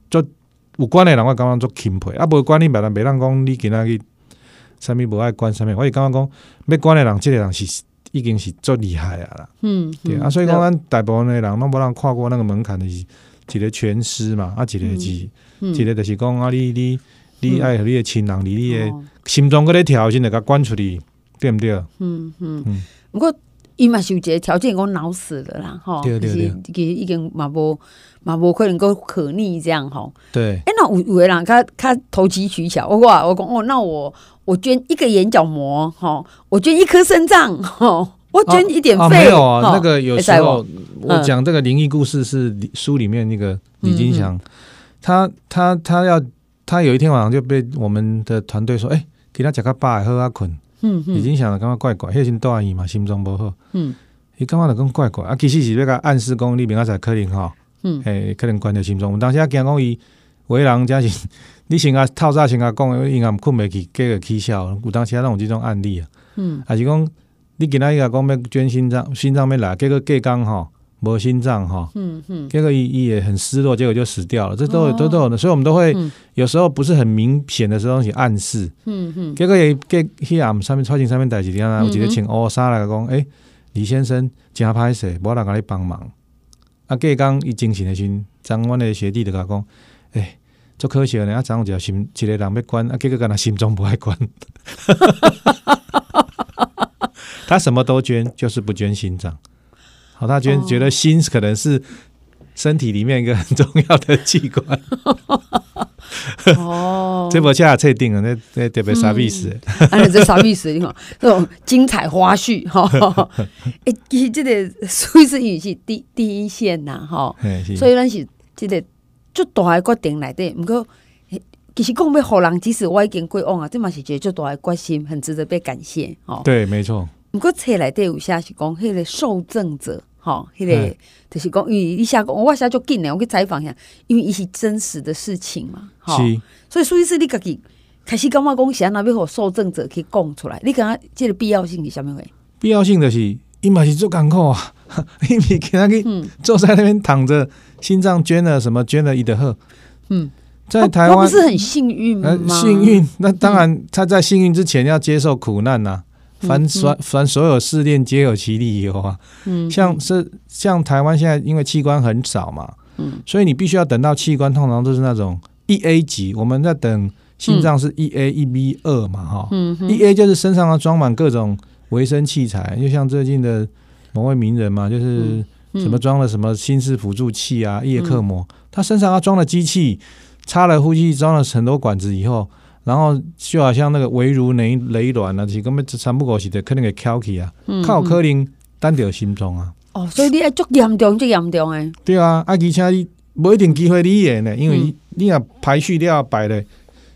做有关的人，我感觉做钦佩，啊，无关你别人别人讲你今仔日啥物无爱管啥物，我是感觉讲要管的人，这个人是已经是足厉害啊啦，嗯，对啊，所以讲咱大部分的人拢无人跨过那个门槛的是一个全尸嘛，啊，一个是，一个就是讲啊，你你你爱和你的亲人，离你的心脏搁咧跳，先得甲管出去。对不对？嗯嗯。嗯。不过伊嘛是有一个条件，讲脑死的啦，哈，对对对，其实已经嘛无嘛无可能够可逆这样吼。对。哎，那有有的人他他投机取巧，我讲我讲哦，那我我捐一个眼角膜，哈，我捐一颗肾脏，哈，我捐一点肺。没有啊，那个有时候我讲这个灵异故事是书里面那个李金祥，他他他要他有一天晚上就被我们的团队说，哎，给他讲个爸，喝阿困。嗯，已经想了，感觉怪怪，迄阵大姨嘛，心脏不好。嗯，伊感觉就讲怪怪，啊，其实是要甲暗示讲你明仔载可能吼，嗯，诶，可能关着心脏。当时啊，惊讲伊为人真是，你先啊透早先啊讲，因为困袂去，计会起笑。有当时啊，拢有这种案例啊。嗯，还是讲你今仔日讲要捐心脏，心脏要来，结果隔工吼。无心脏哈，嗯嗯，结果伊伊也很失落，结果就死掉了。这都有、哦、都都有的，所以我们都会、嗯、有时候不是很明显的时候去暗示，嗯嗯，结果也给去俺上面超级上面带几天啊，我记得请欧莎来讲，哎，李先生真歹势，无人甲你帮忙。啊，隔工伊精神的时阵，张阮的学弟就甲讲，哎，足可惜呢，啊，张有一个心一个人要管，啊，结果敢若心脏不爱管，他什么都捐，就是不捐心脏。好，他捐觉得心可能是身体里面一个很重要的器官。哦，这不恰确定啊，那那特别啥意思？啊，这啥意思？你看这种精彩花絮哈。哎，其实这个属于是语气第第一线呐，哈。所以咱是这个最大的决定来的。不过，其实讲要好人，即使我已经过往啊，这嘛是觉得最大的决心，很值得被感谢。哦，对，没错。不过，册来底有写是讲，迄个受赠者。好，迄、那个就是讲，因为一下讲，我下就紧了，我去采访一下，因为伊是真实的事情嘛，吼，所以苏医师你家己开始感觉讲，想那边和受赠者去讲出来，你感觉这个必要性是啥物话？必要性就是，伊嘛是做艰苦啊，伊咪给他去坐在那边躺着，心脏捐了什么捐了伊的贺，嗯，在台湾、哦、不是很幸运吗？呃、幸运，那当然他在幸运之前要接受苦难呐、啊。凡所凡所有试炼皆有其理由啊，嗯，像是像台湾现在因为器官很少嘛，嗯，所以你必须要等到器官通常都是那种一 A 级，我们在等心脏是一 A 一 B 二嘛，哈，嗯，一 A 就是身上要装满各种维生器材，就像最近的某位名人嘛，就是什么装了什么心室辅助器啊、叶克膜，他身上要装了机器，插了呼吸机，装了很多管子以后。然后就好像那个微如雷雷卵啊，是根本三不五时的，可能会翘起啊，靠可能单着心脏啊。哦，所以你爱足严重，足严重诶。对啊，啊，而且你无一定机会你演呢，因为你若排序了排咧，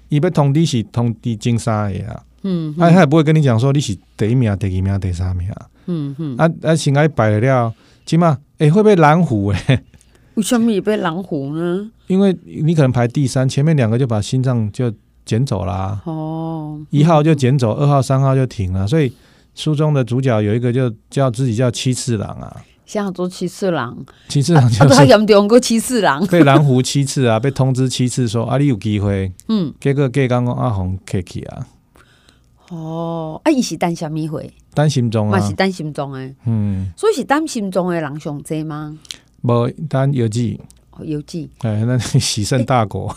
伊要通知是通知前三个啊。嗯，啊，他也不会跟你讲说你是第一名、第二名、第三名。嗯嗯。啊啊，先爱摆了，起码诶会被拦虎诶。为什么也被拦虎呢？因为你可能排第三，前面两个就把心脏就。捡走啦。哦，一号就捡走，二号、三号就停了。所以书中的主角有一个就叫自己叫七次郎啊。想做七次郎，七次郎就是他严重过七次郎，被蓝湖七次啊，被通知七次说啊，你有机会。嗯，结果隔刚讲阿红客气啊。哦，啊，伊是担什么会？担心中啊，嘛是担心中诶。嗯，所以是担心中诶人上济吗？无担邮寄，哦，邮寄。哎，那喜胜大国。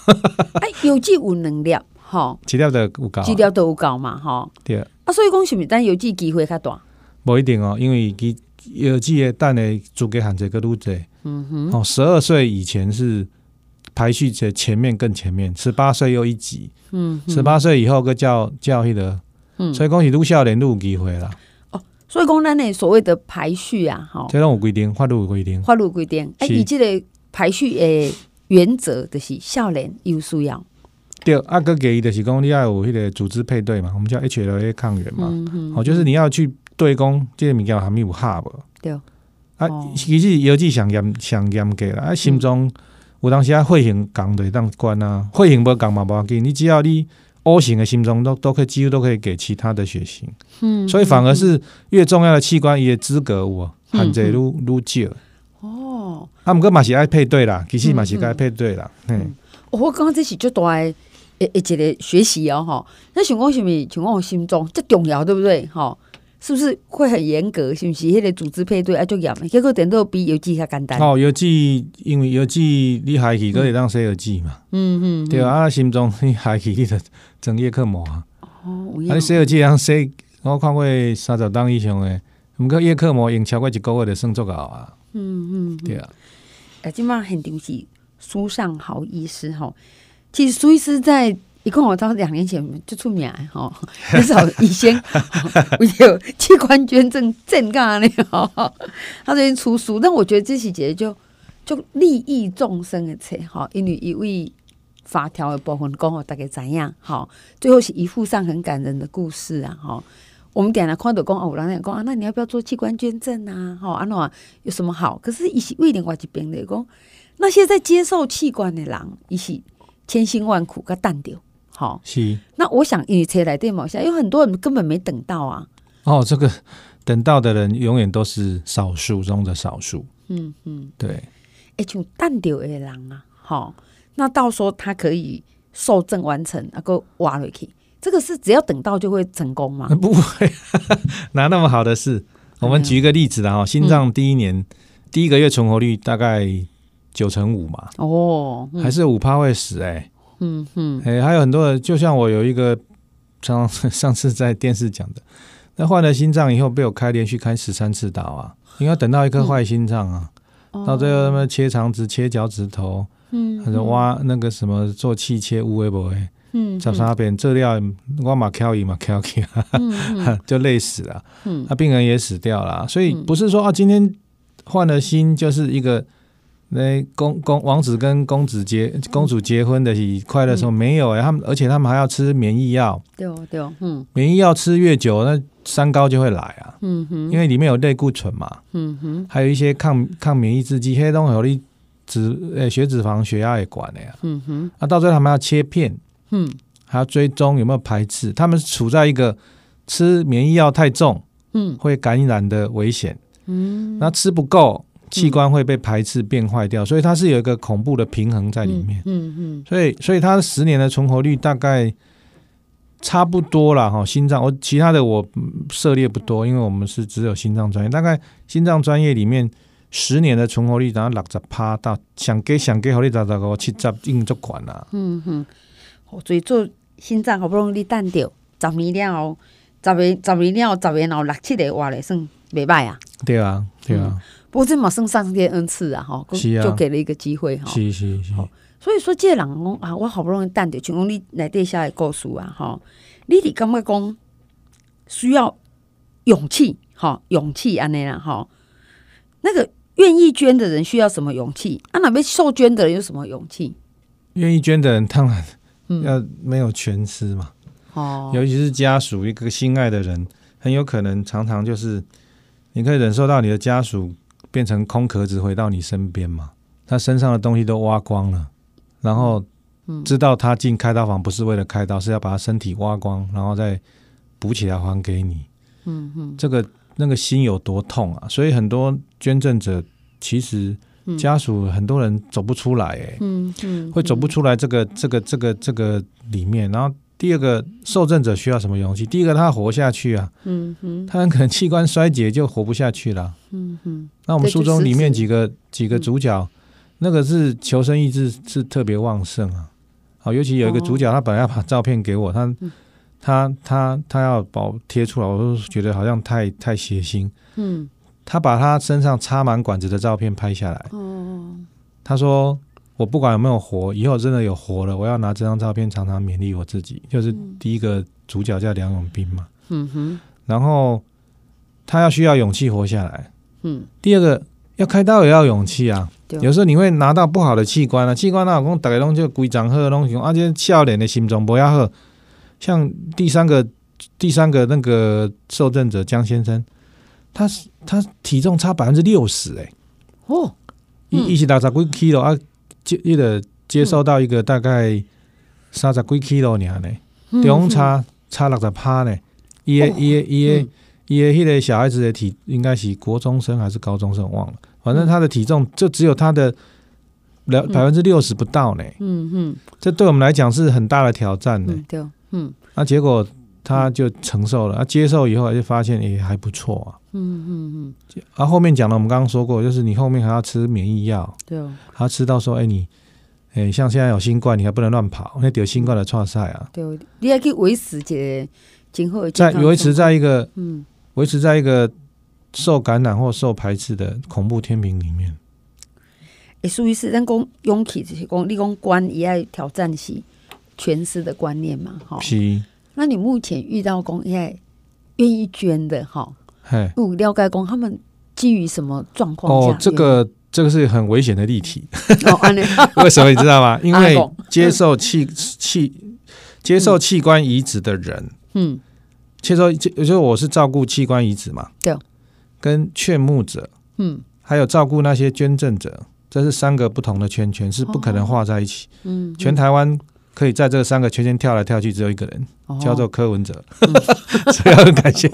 哎，邮寄有两粒，吼，资料都有够，资料都有够嘛，吼。对。啊，所以讲是毋是等邮寄机会较大？无一定哦，因为伊邮寄诶等诶资格限制个愈济。嗯哼。哦，十二岁以前是排序在前面更前面，十八岁又一级。嗯。十八岁以后个叫叫迄个。嗯，所以讲是愈少年愈有机会啦。哦，所以讲咱诶所谓的排序啊，吼，这拢有规定，法律有规定，法律规定。哎，伊即个排序诶原则就是少年有需要。对，啊，个建议就是讲你要有迄个组织配对嘛，我们叫 HLA 抗原嘛。哦，就是你要去对公，即个物件还没有哈无。对。啊，其实邮寄上严上严格啦，啊，心中有当时啊，血型共就当关啊，血型无共嘛无要紧，你只要你。O 型的心中都都可以几乎都可以给其他的血型，嗯，所以反而是越重要的器官伊的资格我含着愈愈少哦。啊，毋过嘛是爱配对啦，其实嘛是该配对啦。嗯，我刚刚这是最大诶诶一个学习哦哈。那想讲什么？想讲心中这重要对不对？哈。是不是会很严格？是不是？迄个组织配对啊，就严。结果等到比邮寄较简单。哦，邮寄因为邮寄你海去，可以当写邮寄嘛。嗯嗯。对啊，啊心中你海去，你得整叶克膜啊。哦。啊，你写邮寄当写，我看过三十档以上诶，毋过叶克膜用超过一个月就算足够啊。嗯嗯。对啊。诶，今嘛很重视苏上豪医师吼，其实苏医师在。一共我到两年前就出名哈，很少 以前 有器官捐赠证干呢哈。他最近出书，但我觉得这期节就就利益众生的册哈，因为一位法条的部分讲好大概怎样哈，最后是一附上很感人的故事啊哈。我们点了看到讲哦，人家讲啊，那你要不要做器官捐赠啊？哈，安怎有什么好？可是一是为另外一边的讲，那些在接受器官的人，一是千辛万苦个淡掉。好，是。那我想你才来电某下，有很多人根本没等到啊。哦，这个等到的人永远都是少数中的少数。嗯嗯，对。哎，就淡掉的人啊，好，那到时候他可以受证完成，那个挖回去，这个是只要等到就会成功吗？不会，哪那么好的事？我们举一个例子啦，哈，心脏第一年、嗯、第一个月存活率大概九成五嘛。哦，嗯、还是五趴会死哎、欸。嗯哼，哎、欸，还有很多的，就像我有一个，上 上次在电视讲的，那换了心脏以后被我开连续开十三次刀啊，因为等到一颗坏心脏啊，嗯、到最后他们切肠子、切脚趾头，嗯，或者挖那个什么做气切、乌龟不会，嗯，找啥边这料我马挑一马挑去，就累死了，嗯，那病人也死掉了，所以不是说啊，今天换了心就是一个。那公公王子跟公子结公主结婚的是快乐时候没有哎、欸，他们而且他们还要吃免疫药，对哦对哦，嗯，免疫药吃越久，那三高就会来啊，嗯哼，因为里面有类固醇嘛，嗯哼，还有一些抗抗免疫制剂，黑东有的脂诶血脂肪血压也管的呀，嗯哼，啊到最后他们要切片，嗯，还要追踪有没有排斥，他们处在一个吃免疫药太重，嗯，会感染的危险，嗯，那吃不够。器官会被排斥变坏掉，所以它是有一个恐怖的平衡在里面。嗯嗯，所以所以它十年的存活率大概差不多了哈。心脏我其他的我涉猎不多，因为我们是只有心脏专业。大概心脏专业里面十年的存活率，然后六十趴到想给想给好你找找个七十应足管啦。嗯哼，所以做心脏好不容易单掉十年了，十年十年了，十年后六七个话来算没败啊。对啊，对啊。嗯不过这马上上天恩赐啊，哈，就给了一个机会哈。是是是。所以说，这人讲啊，我好不容易等到，像讲你来底下来告诉啊，哈，你哋感觉讲需要勇气，哈，勇气安尼啦，哈。那个愿意捐的人需要什么勇气？啊，那边受捐的人有什么勇气？愿意捐的人当然要没有权势嘛。哦、嗯。尤其是家属一个心爱的人，很有可能常常就是你可以忍受到你的家属。变成空壳子回到你身边嘛？他身上的东西都挖光了，然后知道他进开刀房不是为了开刀，是要把他身体挖光，然后再补起来还给你。嗯嗯，这个那个心有多痛啊！所以很多捐赠者其实家属很多人走不出来，哎，嗯嗯，会走不出来这个这个这个这个里面。然后第二个受赠者需要什么勇气？第一个他活下去啊，嗯哼，他很可能器官衰竭就活不下去了。嗯哼，那我们书中里面几个几个主角，那个是求生意志是特别旺盛啊。好，尤其有一个主角，他本来要把照片给我，他。他他他要把我贴出来，我都觉得好像太太血腥。嗯，他把他身上插满管子的照片拍下来。哦，他说：“我不管有没有活，以后真的有活了，我要拿这张照片常常勉励我自己。”就是第一个主角叫梁永斌嘛。嗯哼。然后他要需要勇气活下来。嗯。第二个要开刀也要勇气啊。有时候你会拿到不好的器官啊，器官那我讲大家拢就规张好，拢用而且笑脸的心脏不要好。像第三个第三个那个受赠者江先生，他他体重差百分之六十哎哦，一一起打十几 kilo 啊，接一个接受到一个大概三十几 kilo 呢，中差差六十趴呢，伊个伊个伊个伊个迄个小孩子的体应该是国中生还是高中生忘了，反正他的体重就只有他的两百分之六十不到呢，嗯嗯，这对我们来讲是很大的挑战呢，对。嗯，那、啊、结果他就承受了，他、啊、接受以后就发现也还不错啊。嗯嗯嗯。啊，后面讲了，我们刚刚说过，就是你后面还要吃免疫药，对哦，还要吃到说，哎、欸、你，哎、欸、像现在有新冠，你还不能乱跑，那得有新冠的创赛啊。对，你还可以维持这今后在维持在一个嗯，维持在一个受感染或受排斥的恐怖天平里面。哎、欸，苏医师，咱讲勇气就是讲，你讲关也爱挑战是。全尸的观念嘛，哈，是。那你目前遇到公业愿意捐的，哈，不了解公他们基于什么状况？哦，这个这个是很危险的例题。为什么你知道吗？因为接受器器接受器官移植的人，嗯，接受就就我是照顾器官移植嘛，对，跟劝募者，嗯，还有照顾那些捐赠者，这是三个不同的圈圈，是不可能画在一起。嗯，全台湾。可以在这三个圈圈跳来跳去，只有一个人，哦、叫做柯文哲，嗯、所以很感谢。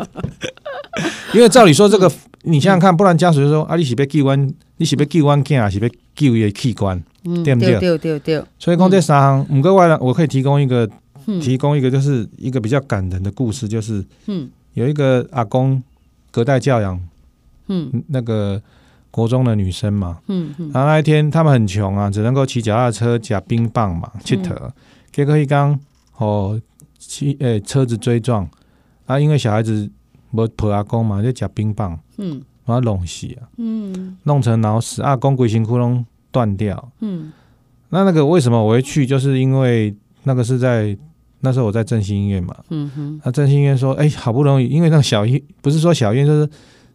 因为照理说，这个、嗯、你想想看，不然家属就说：“啊，你是被救完，你是被救完囝，还是被救一个器官？嗯、对不对？”对对对。所以讲这三行，五个外人，我可以提供一个，嗯、提供一个，就是一个比较感人的故事，就是，嗯，有一个阿公隔代教养，嗯，那个。国中的女生嘛，嗯嗯，然后那一天他们很穷啊，只能够骑脚踏车夹冰棒嘛，去投。结果一刚哦，骑诶车子追撞。啊，因为小孩子没抱阿公嘛，就夹冰棒，嗯，把他弄死啊，嗯，弄成脑死，阿公鬼形窟窿断掉，嗯，那那个为什么我会去？就是因为那个是在那时候我在振兴医院嘛，嗯哼，那振兴医院说，哎，好不容易，因为那小医不是说小医院就是。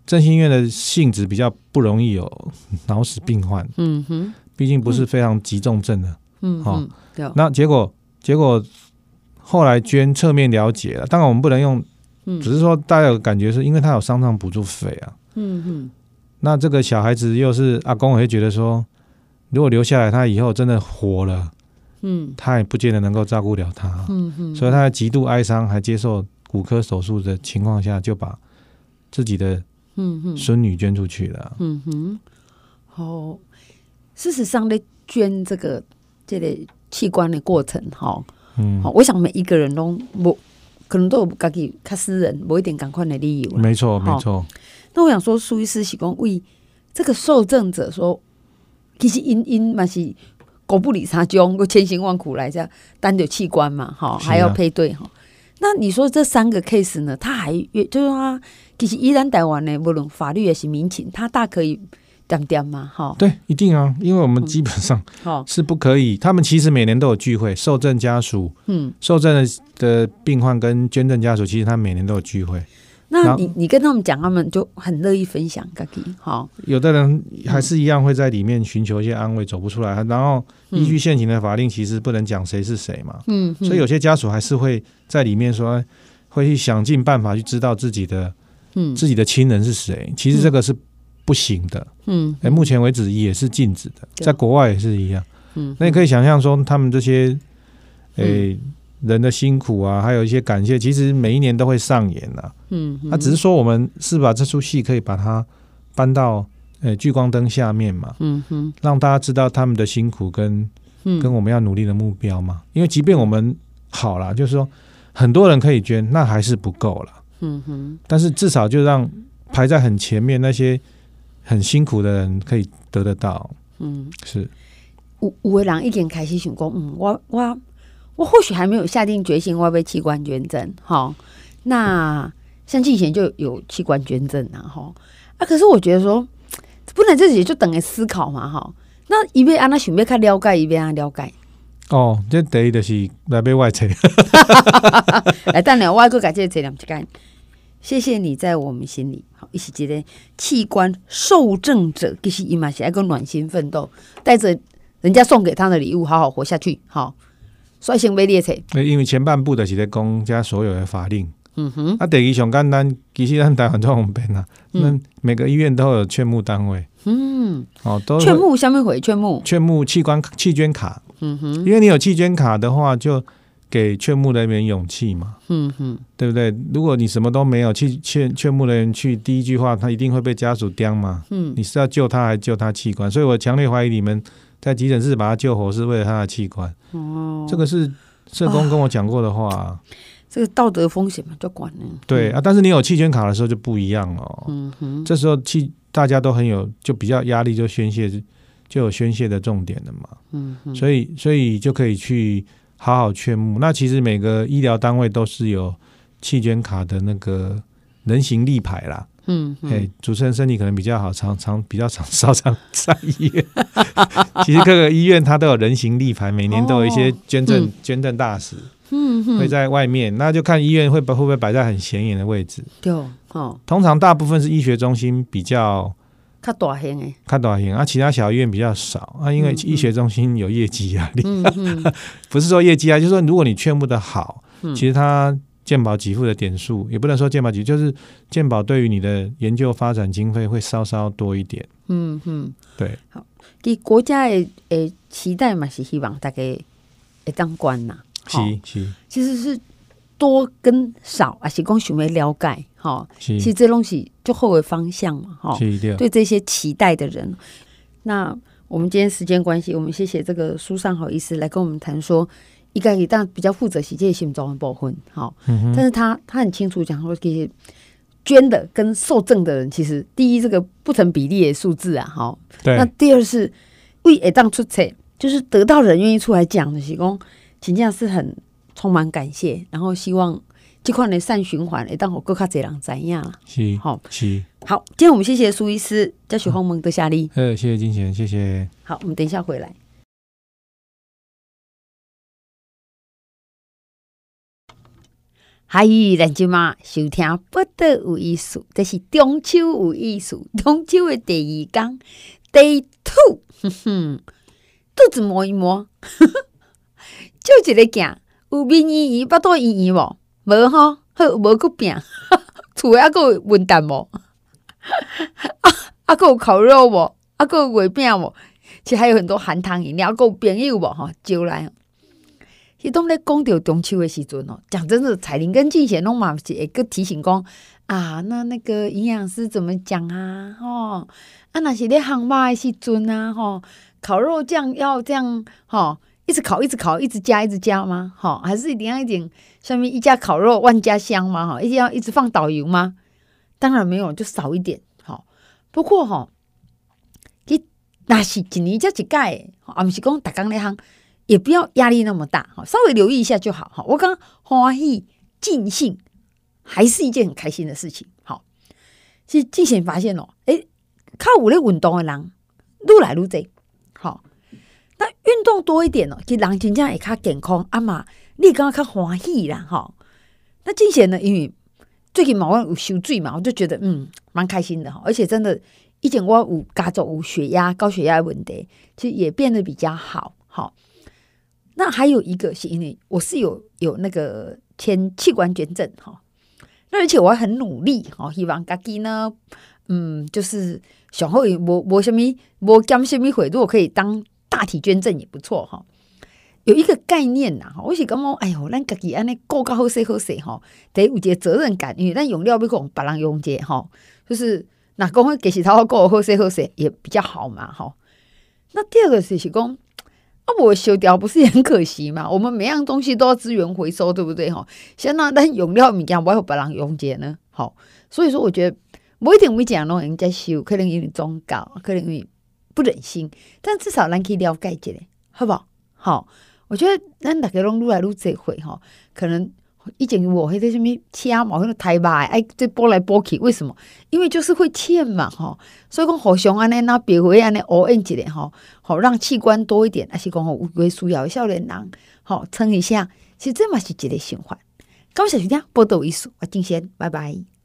振兴医院的性质比较不容易有 脑死病患，嗯哼，毕竟不是非常急重症的，嗯，好，那结果结果后来捐侧面了解了，当然我们不能用，只是说大家有感觉是因为他有伤残补助费啊，嗯哼，那这个小孩子又是阿公，我会觉得说，如果留下来，他以后真的活了，嗯，他也不见得能够照顾了他，嗯哼，所以他在极度哀伤还接受骨科手术的情况下，就把自己的。嗯哼，孙女捐出去的。嗯哼，好，事实上呢，捐这个这个器官的过程，哈，嗯，好，我想每一个人都不可能都有自己他私人某一点赶快的理由。没错，没错。那我想说，苏医师是讲为这个受赠者说，其实因因嘛是狗不理他，就用千辛万苦来这单的器官嘛，哈，还要配对哈。那你说这三个 case 呢？他还就是说，其实依然台湾呢，无论法律也是民情，他大可以点点嘛，哈。对，一定啊，因为我们基本上是不可以。嗯、他们其实每年都有聚会，受赠家属，嗯，受赠的的病患跟捐赠家属，其实他每年都有聚会。那你你跟他们讲，他们就很乐意分享，可以好。有的人还是一样会在里面寻求一些安慰，走不出来。然后依据现行的法令，其实不能讲谁是谁嘛。嗯，所以有些家属还是会在里面说，会去想尽办法去知道自己的，嗯，自己的亲人是谁。其实这个是不行的。嗯，哎，目前为止也是禁止的，在国外也是一样。嗯，那你可以想象说，他们这些诶人的辛苦啊，还有一些感谢，其实每一年都会上演的。嗯，那只是说我们是把这出戏可以把它搬到呃聚光灯下面嘛。嗯哼，让大家知道他们的辛苦跟跟我们要努力的目标嘛。因为即便我们好了，就是说很多人可以捐，那还是不够了。嗯哼，但是至少就让排在很前面那些很辛苦的人可以得得到。嗯，是。有有的人已经开始想讲，嗯，我我我或许还没有下定决心我要被器官捐赠，哈。那像以前就有器官捐赠啊，哈啊。可是我觉得说，不能自己就等于思考嘛，哈。那一边让他想要较了解，一边啊了解。哦，这第一就是来被外册。来，等下我还佫感谢这两句。谢谢你在我们心里，好，一起觉得器官受赠者其实伊嘛是一个暖心奋斗，带着人家送给他的礼物，好好活下去。好，率性被列车。因为前半部的是在讲加所有的法令，嗯哼。啊，第二上简单，其实咱台湾都方便啊。那每个医院都有劝募单位，嗯，哦，都劝募下面回劝募，劝募器官器捐卡，嗯哼。因为你有弃捐卡的话，就。给劝募人员勇气嘛，嗯哼，对不对？如果你什么都没有，去劝劝募人员去，第一句话他一定会被家属刁嘛，嗯，你是要救他还是救他器官？所以我强烈怀疑你们在急诊室把他救活是为了他的器官，哦，这个是社工跟我讲过的话，啊，这个道德风险嘛，就管了，对啊，但是你有弃捐卡的时候就不一样了，嗯哼，这时候弃大家都很有，就比较压力就宣泄，就有宣泄的重点了嘛，嗯哼，所以所以就可以去。好好劝募，那其实每个医疗单位都是有弃捐卡的那个人形立牌啦。嗯，哎、嗯，主持人身体可能比较好，常常比较常少常在医院。其实各个医院它都有人形立牌，每年都有一些捐赠、哦嗯、捐赠大使。嗯，会在外面，那就看医院会不会不会摆在很显眼的位置。对哦，通常大部分是医学中心比较。较大型诶，较大型啊！其他小医院比较少啊，因为医学中心有业绩压力。不是说业绩啊，就是说如果你劝募的好，嗯、其实他健保给付的点数也不能说健保给，就是健保对于你的研究发展经费会稍稍多一点。嗯嗯，对。好，给国家诶诶期待嘛是希望大家会当官呐。是是，其实是。多跟少啊，是讲想要了解哈，其实这东西就后为方向嘛哈。对这些期待的人，那我们今天时间关系，我们谢谢这个苏上好医师来跟我们谈说，一个一旦比较负责是这些心脏的部分哈。但是他他很清楚讲说，这些捐的跟受赠的人，其实第一这个不成比例的数字啊哈。对。那第二是为也当出彩，就是得到人愿意出来讲的，时候请假是很。充满感谢，然后希望这块的善循环，会当互更较侪人知影啦。是，好，是，好。今天我们谢谢苏医师，嘉许鸿蒙的夏丽。呃，谢谢金贤，谢谢。好，我们等一下回来。嗨，咱即嘛收听不得有意思，这是中秋有意思，中秋的第二天，Day Two，哼哼，肚子摸一摸，就一个镜。有面圆圆，巴肚圆圆无？无吼，好无个饼，厝还个有文旦无？啊啊，个有烤肉无？啊，个有月饼无？其实还有很多含糖饮料，个有朋友无？吼，招来。迄当咧讲到中秋的时阵哦，讲真的，彩玲跟静贤拢嘛是会个提醒讲啊，那那个营养师怎么讲啊？吼，啊，那是咧烘肉的时阵啊？吼，烤肉酱要这样吼。一直烤，一直烤，一直加，一直加吗？好，还是一定要一点下面一家烤肉万家香吗？哈，一定要一直放导游吗？当然没有，就少一点。好，不过哈，你那是一年才一届，啊，不是讲大工那行，也不要压力那么大，哈，稍微留意一下就好。哈，我刚欢喜尽兴，还是一件很开心的事情。好，其实之前发现哦，诶，靠有咧运动的人愈来愈多。好。那运动多一点哦，其实人真正会较健康，啊嘛，你刚刚较欢喜啦，哈。那之前呢，因为最近嘛，我有受罪嘛，我就觉得嗯，蛮开心的哈。而且真的，以前我有家族有血压、高血压的问题，其实也变得比较好。吼，那还有一个是因为我是有有那个签器官捐赠哈。那而且我很努力哈，希望家己呢，嗯，就是小后无无什么无减什么会，如果可以当。大体捐赠也不错哈，有一个概念呐，我是感觉，哎呦，咱家己安尼顾较好势好势吼，得有一个责任感，因为咱用料要讲别人用者吼，就是那讲其他顾好势好势也比较好嘛吼。那第二个是是讲，啊，我修掉不是很可惜嘛？我们每样东西都要资源回收，对不对吼？像那咱用料物件，我有别人用者呢，吼。所以说，我觉得不一定每件拢人家修，可能因为宗教，可能因为不忍心，但至少咱可以了解一下，好不好？好。我觉得咱大家拢愈来愈这会吼，可能以前我迄个什么车嘛，迄个台吧，哎，这拨来拨去，为什么？因为就是会欠嘛，吼，所以讲互相安尼那别回安尼乌应一下吼，好让器官多一点，还是讲吼有需要少年人，好撑一下，其实这嘛是一个循环。感谢收听，报道艺术，我金仙，拜拜。